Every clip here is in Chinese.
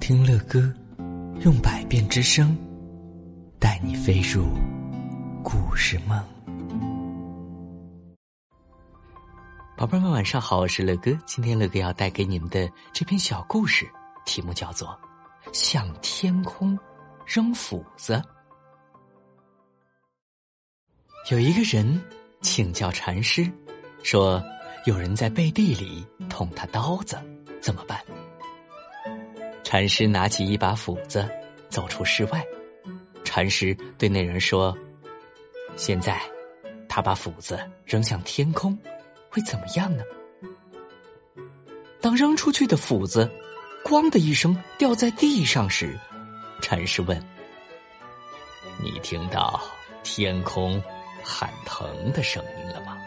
听乐歌，用百变之声，带你飞入故事梦。宝贝们，晚上好，我是乐哥。今天乐哥要带给你们的这篇小故事，题目叫做《向天空扔斧子》。有一个人请教禅师，说有人在背地里捅他刀子，怎么办？禅师拿起一把斧子，走出室外。禅师对那人说：“现在，他把斧子扔向天空，会怎么样呢？”当扔出去的斧子“咣”的一声掉在地上时，禅师问：“你听到天空喊疼的声音了吗？”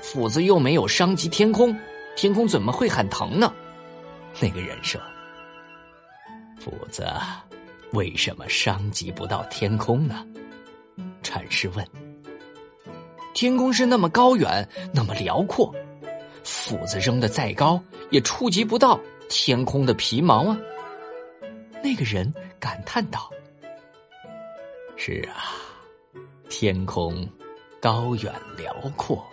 斧子又没有伤及天空，天空怎么会喊疼呢？那个人说：“斧子为什么伤及不到天空呢？”禅师问：“天空是那么高远，那么辽阔，斧子扔的再高，也触及不到天空的皮毛啊。”那个人感叹道：“是啊，天空高远辽阔，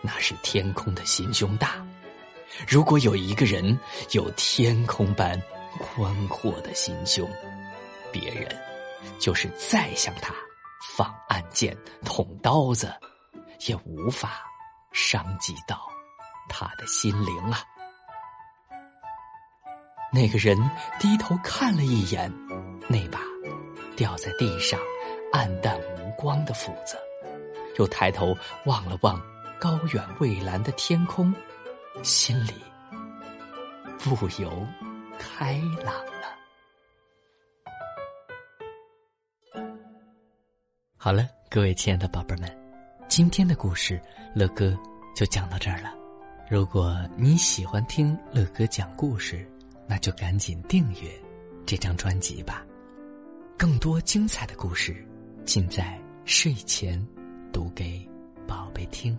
那是天空的心胸大。”如果有一个人有天空般宽阔的心胸，别人就是再向他放暗箭、捅刀子，也无法伤及到他的心灵啊！那个人低头看了一眼那把掉在地上暗淡无光的斧子，又抬头望了望高远蔚蓝的天空。心里不由开朗了。好了，各位亲爱的宝贝们，今天的故事乐哥就讲到这儿了。如果你喜欢听乐哥讲故事，那就赶紧订阅这张专辑吧。更多精彩的故事，尽在睡前读给宝贝听。